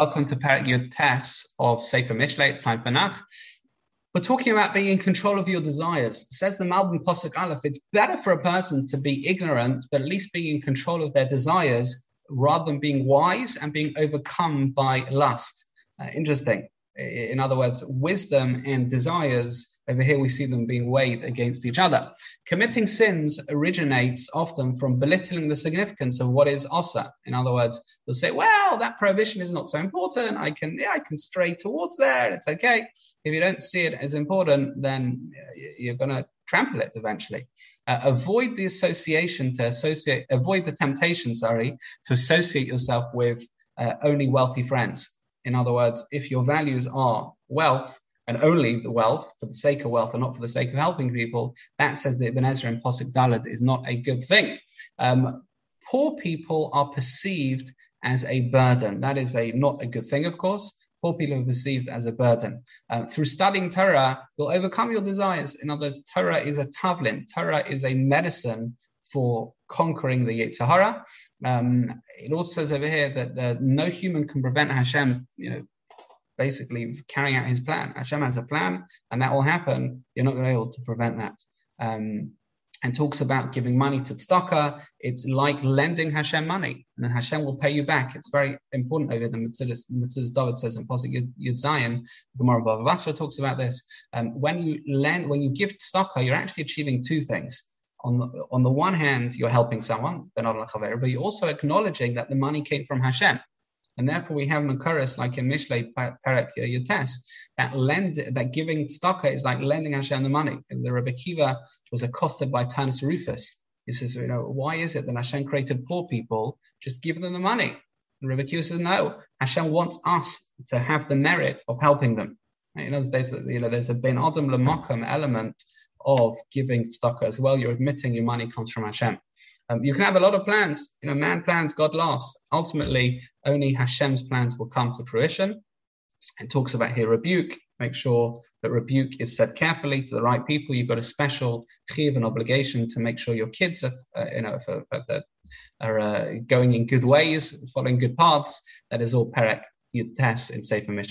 Welcome to Perek Yud Tes of Sefer Mishlei, time for Nach. We're talking about being in control of your desires. Says the Malbim Posuk Aleph, it's better for a person to be ignorant, but at least being in control of their desires rather than being wise and being overcome by lust. Uh, interesting. In other words, wisdom and desires over here, we see them being weighed against each other. Committing sins originates often from belittling the significance of what is osa. In other words, you'll say, "Well, that prohibition is not so important. I can, yeah, I can stray towards there. It's okay." If you don't see it as important, then you're going to trample it eventually. Uh, avoid the association to associate, avoid the temptation, sorry, to associate yourself with uh, only wealthy friends. In other words, if your values are wealth, and only the wealth for the sake of wealth and not for the sake of helping people, that says that Ibn Ezra and Posuk Daled is not a good thing. Um, poor people are perceived as a burden. That is a not a good thing, of course. Poor people are perceived as a burden. Um, through studying Torah, you'll overcome your desires. In other words, Torah is a tavlin. Torah is a medicine for conquering the Yetzer Hara. Um, it also says over here that uh, no human can prevent Hashem, you know, basically carrying out his plan. Hashem has a plan, and that will happen. You're not going to be able to prevent that. Um, and talks about giving money to tzedakah. It's like lending Hashem money, and then Hashem will pay you back. It's very important over the Mitzvah. Metzudas David says in Pasuk Yud Zayin, Gemara Bava Basra talks about this. Um, when you lend, when you give tzedakah, you're actually achieving two things. On the, on the one hand, you're helping someone, but you're also acknowledging that the money came from Hashem. And therefore, we have Makaris like in Mishlei Perek uh, Yates that lend that giving tzedakah is like lending Hashem the money. And the Rebbe Akiva was accosted by Turnus Rufus. He says, you know, why is it that Hashem created poor people? Just give them the money. The Rebbe Akiva says, no, Hashem wants us to have the merit of helping them. You know, there's a, you know, there's a ben adam lamakam element of giving tzedakah as well. You're admitting your money comes from Hashem. Um, you can have a lot of plans. You know, man plans, God laughs. Ultimately, only Hashem's plans will come to fruition. It talks about here rebuke. Make sure that rebuke is said carefully to the right people. You've got a special chiv and obligation to make sure your kids are, uh, you know, for, for are uh, going in good ways, following good paths. That is all perek yud tes in Sefer Mishlei.